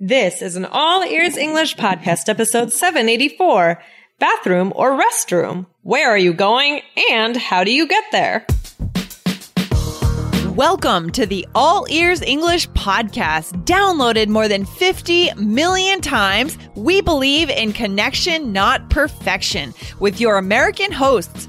This is an all ears English podcast, episode 784 Bathroom or Restroom? Where are you going and how do you get there? Welcome to the All Ears English podcast. Downloaded more than 50 million times, we believe in connection, not perfection, with your American hosts.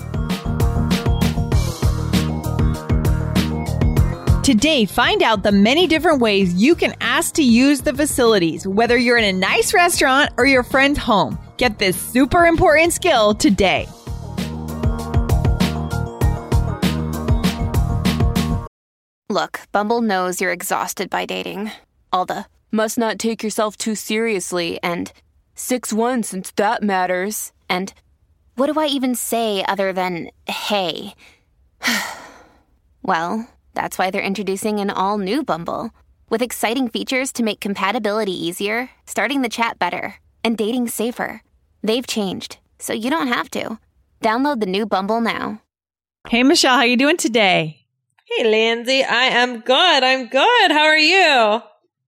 Today, find out the many different ways you can ask to use the facilities, whether you're in a nice restaurant or your friend's home. Get this super important skill today. Look, Bumble knows you're exhausted by dating. All the must not take yourself too seriously and 6 1 since that matters. And what do I even say other than hey? well, that's why they're introducing an all new Bumble with exciting features to make compatibility easier, starting the chat better, and dating safer. They've changed, so you don't have to. Download the new Bumble now. Hey, Michelle, how you doing today? Hey, Lindsay, I am good. I'm good. How are you?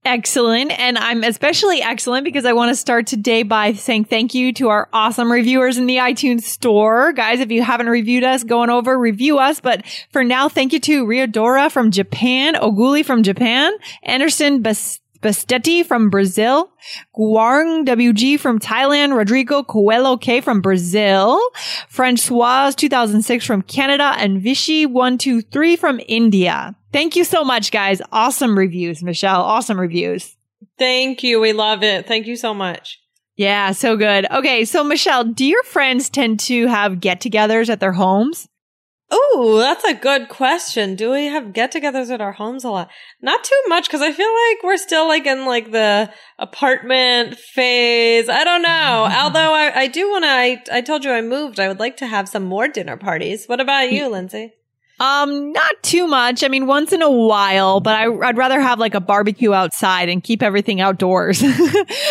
Excellent. And I'm especially excellent because I want to start today by saying thank you to our awesome reviewers in the iTunes store. Guys, if you haven't reviewed us, go on over, review us. But for now, thank you to Riodora from Japan, Oguli from Japan, Anderson Bas- Bastetti from Brazil, Guang WG from Thailand, Rodrigo Coelho K from Brazil, Francois 2006 from Canada, and Vichy 123 from India. Thank you so much, guys. Awesome reviews, Michelle. Awesome reviews. Thank you. We love it. Thank you so much. Yeah, so good. Okay, so Michelle, do your friends tend to have get togethers at their homes? Oh, that's a good question. Do we have get-togethers at our homes a lot? Not too much because I feel like we're still like in like the apartment phase. I don't know. Although I, I do want to. I, I told you I moved. I would like to have some more dinner parties. What about you, Lindsay? Um, not too much. I mean, once in a while, but I, would rather have like a barbecue outside and keep everything outdoors. yeah,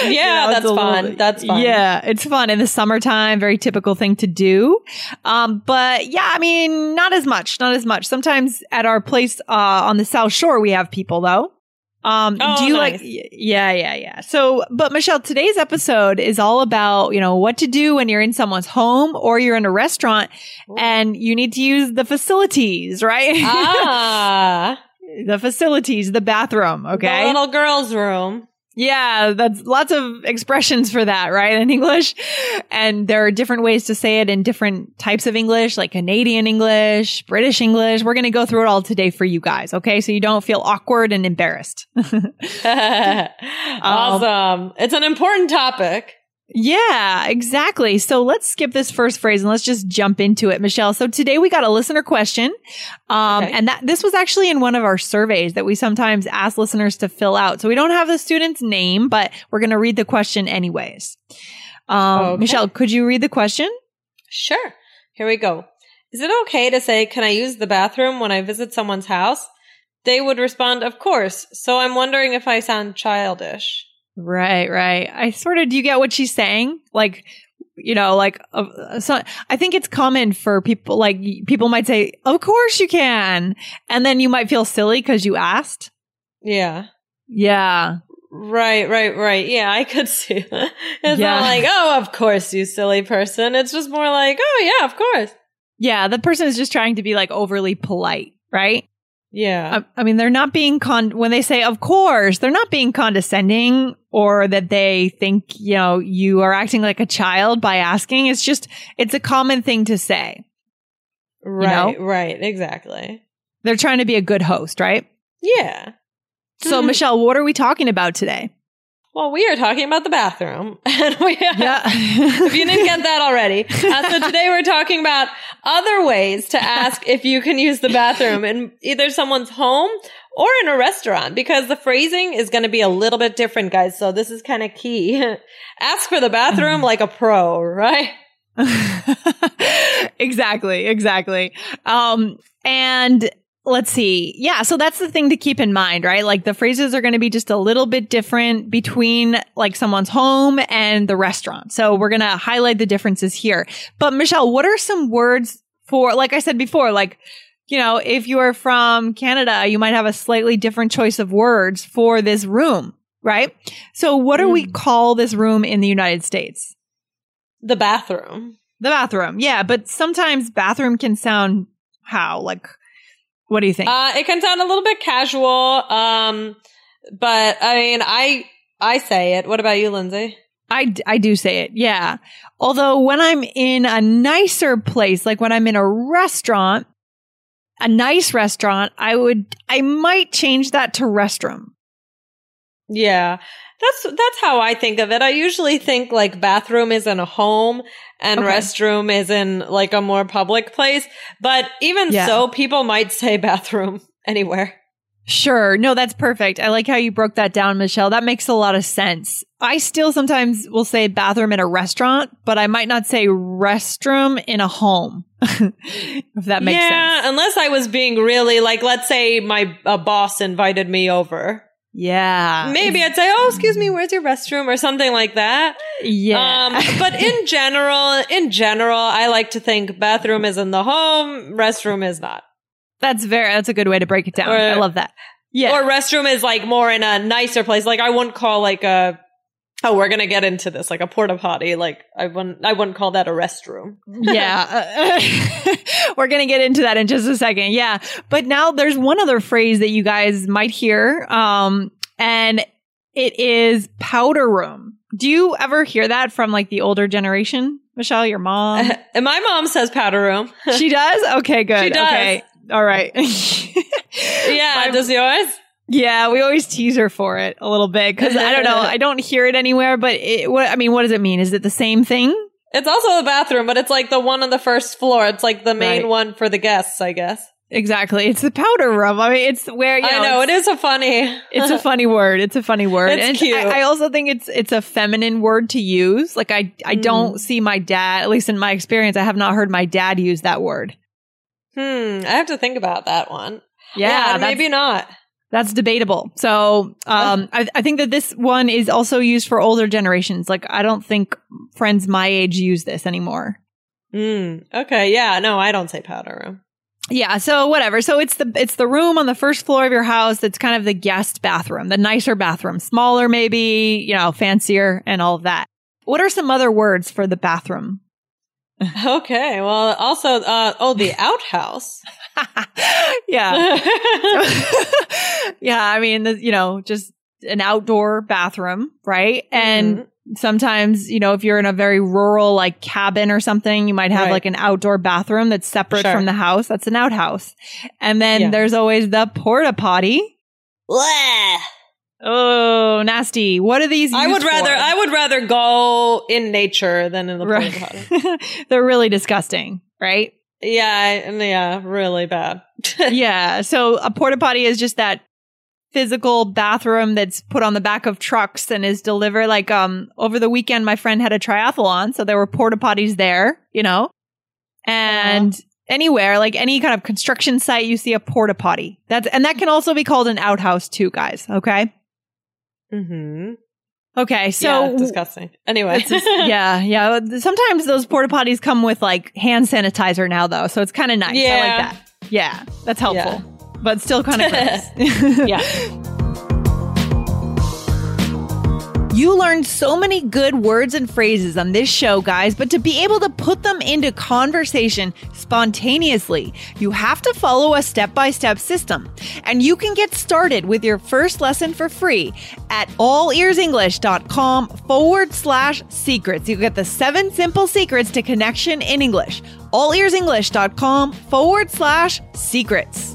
you know, that's fun. Little, that's fun. Yeah, it's fun in the summertime. Very typical thing to do. Um, but yeah, I mean, not as much, not as much. Sometimes at our place, uh, on the South Shore, we have people though. Um, oh, do you nice. like, yeah, yeah, yeah. So, but Michelle, today's episode is all about, you know, what to do when you're in someone's home or you're in a restaurant Ooh. and you need to use the facilities, right? Ah, the facilities, the bathroom. Okay. The little girl's room. Yeah, that's lots of expressions for that, right? In English. And there are different ways to say it in different types of English, like Canadian English, British English. We're going to go through it all today for you guys. Okay. So you don't feel awkward and embarrassed. awesome. Um, it's an important topic. Yeah, exactly. So let's skip this first phrase and let's just jump into it, Michelle. So today we got a listener question. Um, okay. and that this was actually in one of our surveys that we sometimes ask listeners to fill out. So we don't have the student's name, but we're going to read the question anyways. Um, okay. Michelle, could you read the question? Sure. Here we go. Is it okay to say, can I use the bathroom when I visit someone's house? They would respond, of course. So I'm wondering if I sound childish. Right, right. I sort of do you get what she's saying? Like, you know, like uh, so I think it's common for people like people might say, "Of course you can." And then you might feel silly cuz you asked. Yeah. Yeah. Right, right, right. Yeah, I could see. that. it's yeah. not like, "Oh, of course, you silly person." It's just more like, "Oh, yeah, of course." Yeah, the person is just trying to be like overly polite, right? Yeah. I, I, mean, they're not being con, when they say, of course, they're not being condescending or that they think, you know, you are acting like a child by asking. It's just, it's a common thing to say. Right, you know? right, exactly. They're trying to be a good host, right? Yeah. So, mm-hmm. Michelle, what are we talking about today? Well, we are talking about the bathroom, and we yeah. if you didn't get that already. Uh, so today we're talking about other ways to ask if you can use the bathroom in either someone's home or in a restaurant, because the phrasing is going to be a little bit different, guys. So this is kind of key. ask for the bathroom like a pro, right? exactly, exactly. Um, and let's see. Yeah. So that's the thing to keep in mind, right? Like the phrases are going to be just a little bit different between like someone's home and the restaurant. So we're going to highlight the differences here. But Michelle, what are some words for, like I said before, like, you know, if you are from Canada, you might have a slightly different choice of words for this room, right? So what do we Mm. call this room in the United States? The bathroom. The bathroom. Yeah. But sometimes bathroom can sound how? Like, what do you think? Uh, it can sound a little bit casual. Um, but I mean, I, I say it. What about you, Lindsay? I, I do say it. Yeah. Although when I'm in a nicer place, like when I'm in a restaurant, a nice restaurant, I would, I might change that to restroom. Yeah. That's, that's how I think of it. I usually think like bathroom is in a home and Okay. restroom is in like a more public place. But even Yeah. so, people might say bathroom anywhere. Sure. No, that's perfect. I like how you broke that down, Michelle. That makes a lot of sense. I still sometimes will say bathroom in a restaurant, but I might not say restroom in a home. if that makes yeah, sense. Yeah, unless I was being really like, let's say my a boss invited me over. Yeah. Maybe I'd say, "Oh, excuse me, where's your restroom?" or something like that. Yeah. Um, but in general, in general, I like to think bathroom is in the home, restroom is not. that's very, that's a good way to break it down. Or- I love that. Yeah. Or restroom is like more in a nicer place. Like I wouldn't call like a oh, we're gonna get into this like a porta potty. Like I wouldn't I wouldn't call that a restroom. yeah. We're going to get into that in just a second. Yeah. But now there's one other phrase that you guys might hear. Um, and it is powder room. Do you ever hear that from like the older generation? Michelle, your mom? and my mom says powder room. she does? Okay, good. She does. Okay. All right. yeah, My- does yours? Yeah, we always tease her for it a little bit because I don't know. I don't hear it anywhere, but it, what, I mean, what does it mean? Is it the same thing? It's also the bathroom, but it's like the one on the first floor. It's like the main Right. one for the guests, I guess. Exactly. It's the powder room. I mean, it's where, you know, I know it's- a funny. it's a funny word. It's a funny word. It's and cute. I, I also think it's it's a feminine word to use. Like I I Mm. don't see my dad, at least in my experience, I have not heard my dad use that word. hmm. I have to think about that one. Yeah, that's, maybe not. That's debatable. So um I, I think that this one is also used for older generations. Like I don't think friends my age use this anymore. Hmm. Okay. Yeah. No, I don't say powder room. Yeah, so whatever. So it's the it's the room on the first floor of your house that's kind of the guest bathroom, the nicer bathroom, smaller maybe, you know, fancier and all of that. What are some other words for the bathroom? Okay. Well, also, uh, oh, the outhouse. yeah. yeah, I mean, the, you know, just an outdoor bathroom, right? And Mhm. sometimes, you know, if you're in a very rural like cabin or something, you might have Right. like an outdoor bathroom that's separate Sure. from the house. That's an outhouse. And then Yeah. there's always the porta potty. Bleh. Oh, nasty. What are these I would rather for? I would rather go in nature than in the porta potty. They're really disgusting, right? Yeah, yeah, really bad. yeah. So a porta potty is just that physical bathroom that's put on the back of trucks and is delivered like um over the weekend my friend had a triathlon so there were porta potties there you know and anywhere like any kind of construction site you see a porta potty that's and that can also be called an outhouse too guys okay hmm okay so yeah, disgusting. Anyway, just- yeah, yeah. Sometimes those porta potties come with like hand sanitizer now, though, so it's kind of nice. I Yeah. like that. Yeah, that's helpful, but still kind of gross. yeah. You learned so many good words and phrases on this show, guys, but to be able to put them into conversation spontaneously, you have to follow a step by step system. And you can get started with your first lesson for free at allearsenglish.com forward slash secrets. You get the seven simple secrets to connection in English. Allearsenglish.com forward slash secrets.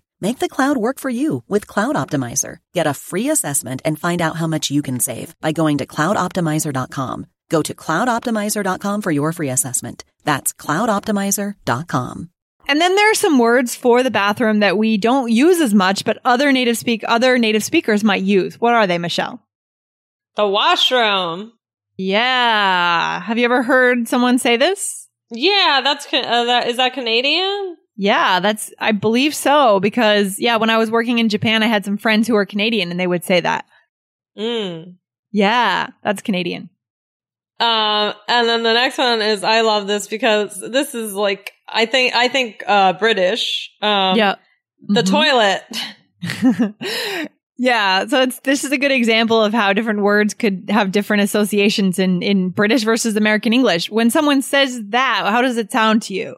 Make the cloud work for you with Cloud Optimizer. Get a free assessment and find out how much you can save by going to cloudoptimizer.com. Go to cloudoptimizer.com for your free assessment. That's cloudoptimizer.com. And then there are some words for the bathroom that we don't use as much, but other native speak other native speakers might use. What are they, Michelle? The washroom. Yeah. Have you ever heard someone say this? Yeah, that's uh, that is that Canadian? Yeah, that's, I believe so. Because, yeah, when I was working in Japan, I had some friends who were Canadian and they would say that. Mm. Yeah, that's Canadian. Um, and then the next one is, I love this because this is like, I think, I think, uh, British. Um, yeah. The Mhm. toilet. yeah. So it's, this is a good example of how different words could have different associations in, in British versus American English. When someone says that, how does it sound to you?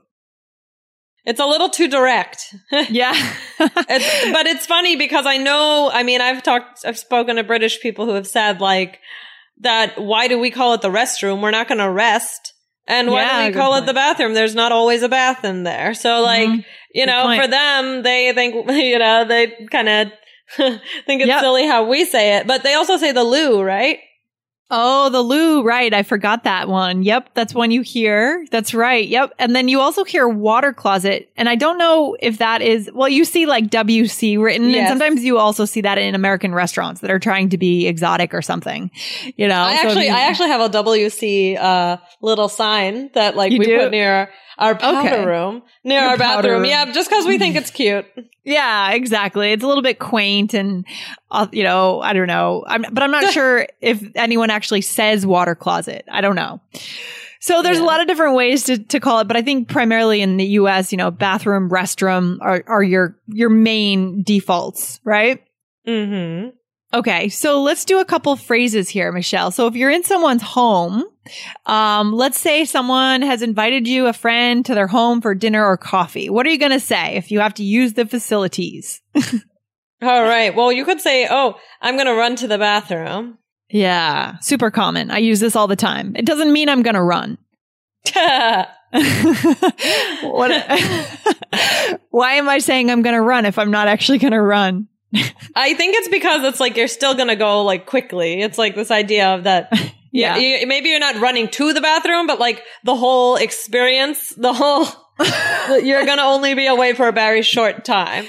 It's a little too direct. Yeah. it's, but it's funny because I know, I mean, I've talked, I've spoken to British people who have said like that, why do we call it the restroom? We're not going to rest. And why Yeah, do we call point. it the bathroom? There's not always a bath in there. So like, Mhm. you Good know, point. for them, they think, you know, they kind of think it's Yep. silly how we say it, but they also say the loo, right? Oh, the loo, right. I forgot that one. Yep, that's one you hear. That's right. Yep. And then you also hear water closet. And I don't know if that is, well, you see like WC written, and sometimes you also see that in American restaurants that are trying to be exotic or something. You know, I So actually, you- I actually have a WC, uh, little sign that like we do? put near our powder Okay. room, near Your our bathroom. room. Yeah, just cause we think it's cute. Yeah, exactly. It's a little bit quaint and, uh, you know, I don't know. I'm, but I'm not sure if anyone actually says water closet. I don't know. So there's a lot of different ways to, to call it, but I think primarily in the US, you know, bathroom, restroom are, are your, your main defaults, right? Mm-hmm. Okay, so let's do a couple phrases here, Michelle. So if you're in someone's home, um, let's say someone has invited you, a friend, to their home for dinner or coffee. What are you going to say if you have to use the facilities? All right. Well, you could say, "Oh, I'm going to run to the bathroom." Yeah, super common. I use this all the time. It doesn't mean I'm going to run. what, why am I saying I'm going to run if I'm not actually going to run? I think it's because it's like you're still going to go like quickly. It's like this idea of that. Yeah. Yeah, you, maybe you're not running to the bathroom, but like the whole experience, the whole, you're going to only be away for a very short time.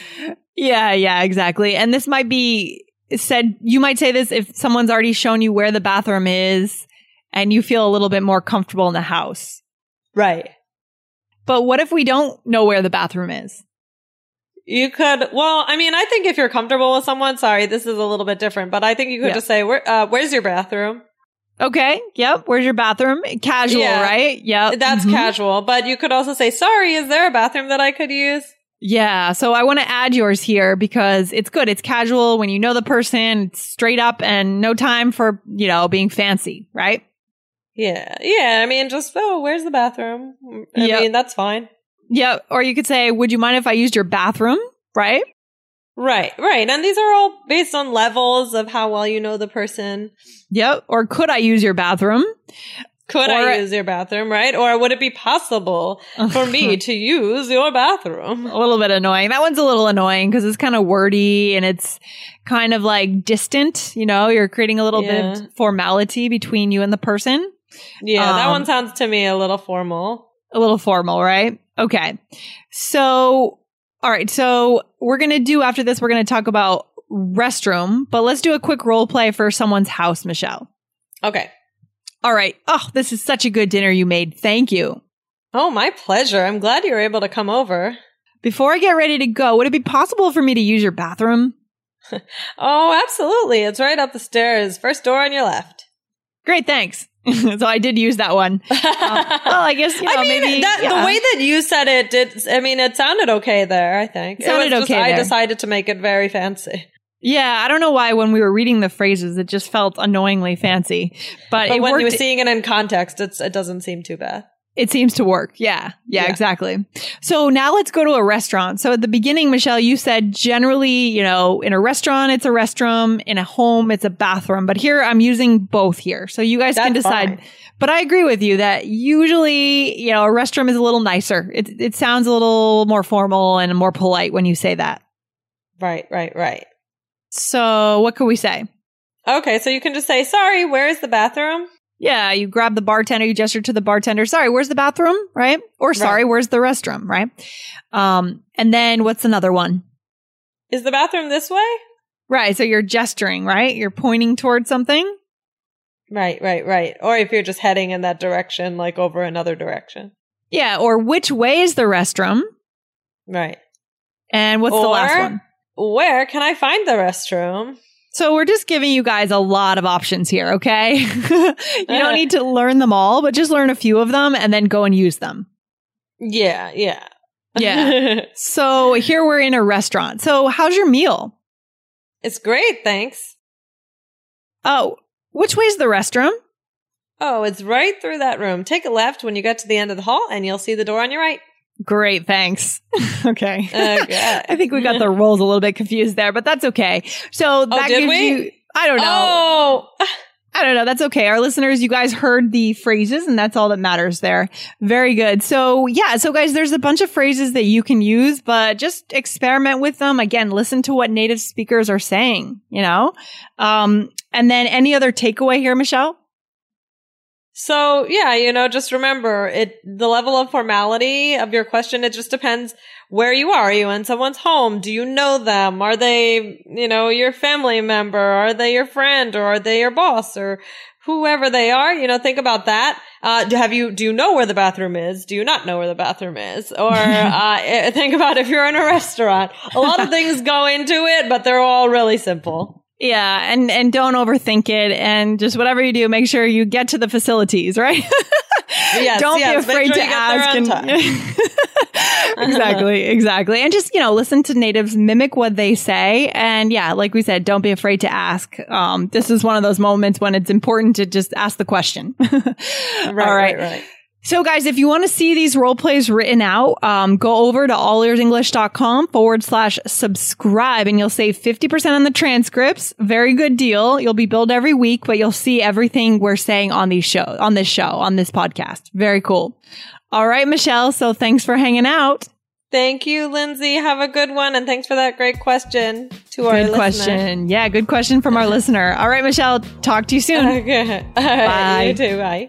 Yeah, yeah, exactly. And this might be said, you might say this if someone's already shown you where the bathroom is and you feel a little bit more comfortable in the house. Right. But what if we don't know where the bathroom is? You could, well, I mean, I think if you're comfortable with someone, sorry, this is a little bit different, but I think you could Yeah. just say, Where, uh, where's your bathroom? Okay. Yep. Where's your bathroom? Casual, Yeah. right? Yep. That's Mhm. casual, but you could also say, sorry, is there a bathroom that I could use? Yeah. So I want to add yours here because it's good. It's casual when you know the person, it's straight up and no time for, you know, being fancy, right? Yeah. Yeah. I mean, just, oh, where's the bathroom? I Yep. mean, that's fine. Yeah. Or you could say, would you mind if I used your bathroom? Right? Right. Right. And these are all based on levels of how well you know the person. Yep. Or could I use your bathroom? Could Or- I use your bathroom? Right. Or would it be possible for me to use your bathroom? a little bit annoying. That one's a little annoying because it's kind of wordy and it's kind of like distant. You know, you're creating a little bit of formality between you and the person. Yeah. that Um, one sounds to me a little formal. A little formal, right? Okay. So, all right. So we're going to do after this, we're going to talk about restroom, but let's do a quick role play for someone's house, Michelle. Okay. All right. Oh, this is such a good dinner you made. Thank you. Oh, my pleasure. I'm glad you were able to come over. Before I get ready to go, would it be possible for me to use your bathroom? Oh, absolutely. It's right up the stairs. First door on your left. Great, thanks. so I did use that one. Um, well, I guess you know I mean, maybe that, yeah. the way that you said it did. I mean, it sounded okay there. I think It sounded was just, okay I decided to make it very fancy. Yeah, I don't know why when we were reading the phrases, it just felt annoyingly fancy, but, But it when you were seeing it in context, it's it doesn't seem too bad. It seems to work. Yeah, yeah, Yeah. exactly. So now let's go to a restaurant. So at the beginning, Michelle, you said generally, you know, in a restaurant, it's a restroom. In a home, it's a bathroom. But here, I'm using both here. So you guys can decide. fine. But I agree with you that usually, you know, a restroom is a little nicer. It, it sounds a little more formal and more polite when you say that. Right, right, right. So what could we say? Okay, so you can just say, "Sorry, where is the bathroom?" Yeah, you grab the bartender, you gesture to the bartender, sorry, where's the bathroom? Right? Or sorry, Right. where's the restroom? Right? Um, and then what's another one? Is the bathroom this way? Right. So you're gesturing, right? You're pointing towards something. Right, right, right. Or if you're just heading in that direction, like over another direction. Yeah. Or which way is the restroom? Right. And what's the last one? Where can I find the restroom? So we're just giving you guys a lot of options here, okay? you don't need to learn them all, but just learn a few of them and then go and use them. Yeah, yeah. Yeah. So here we're in a restaurant. So how's your meal? it's great, thanks. Oh, which way's the restroom? Oh, it's right through that room. Take a left when you get to the end of the hall and you'll see the door on your right. Great, thanks. okay. Okay. I think we got the roles a little bit confused there, but that's okay. So that Oh, gives we? you I don't know. Oh, I don't know. That's okay. Our listeners, you guys heard the phrases and that's all that matters there. Very good. So yeah. So guys, there's a bunch of phrases that you can use, but just experiment with them. Again, listen to what native speakers are saying, you know? Um, and then any other takeaway here, Michelle? So yeah, you know, just remember it, the level of formality of your question, it just depends where you are. Are you in someone's home? Do you know them? Are they, you know, your family member? Are they your friend or are they your boss or whoever they are? You know, think about that. Uh, do, have you, do you know where the bathroom is? Do you not know where the bathroom is? Or, uh, eh, think about if you're in a restaurant. A lot of things go into it, but they're all really simple. Yeah, and and don't overthink it, and just whatever you do, make sure you get to the facilities, right? Yes, don't yes, be afraid sure to you get there ask. And exactly, exactly, and just you know, listen to natives, mimic what they say, and yeah, like we said, don't be afraid to ask. Um, this is one of those moments when it's important to just ask the question. Right, All right. right, right. So guys, if you want to see these role plays written out, um, go over to allearsenglish.com forward slash subscribe and you'll save 50% on the transcripts. Very good deal. You'll be billed every week, but you'll see everything we're saying on these show, on this show, on this podcast. Very cool. All right, Michelle. So thanks for hanging out. Thank you, Lindsay. Have a good one. And thanks for that great question to our Good listener. question. Yeah, good question from our listener. All right, Michelle. Talk to you soon. Okay. All right. Bye. You too. Bye.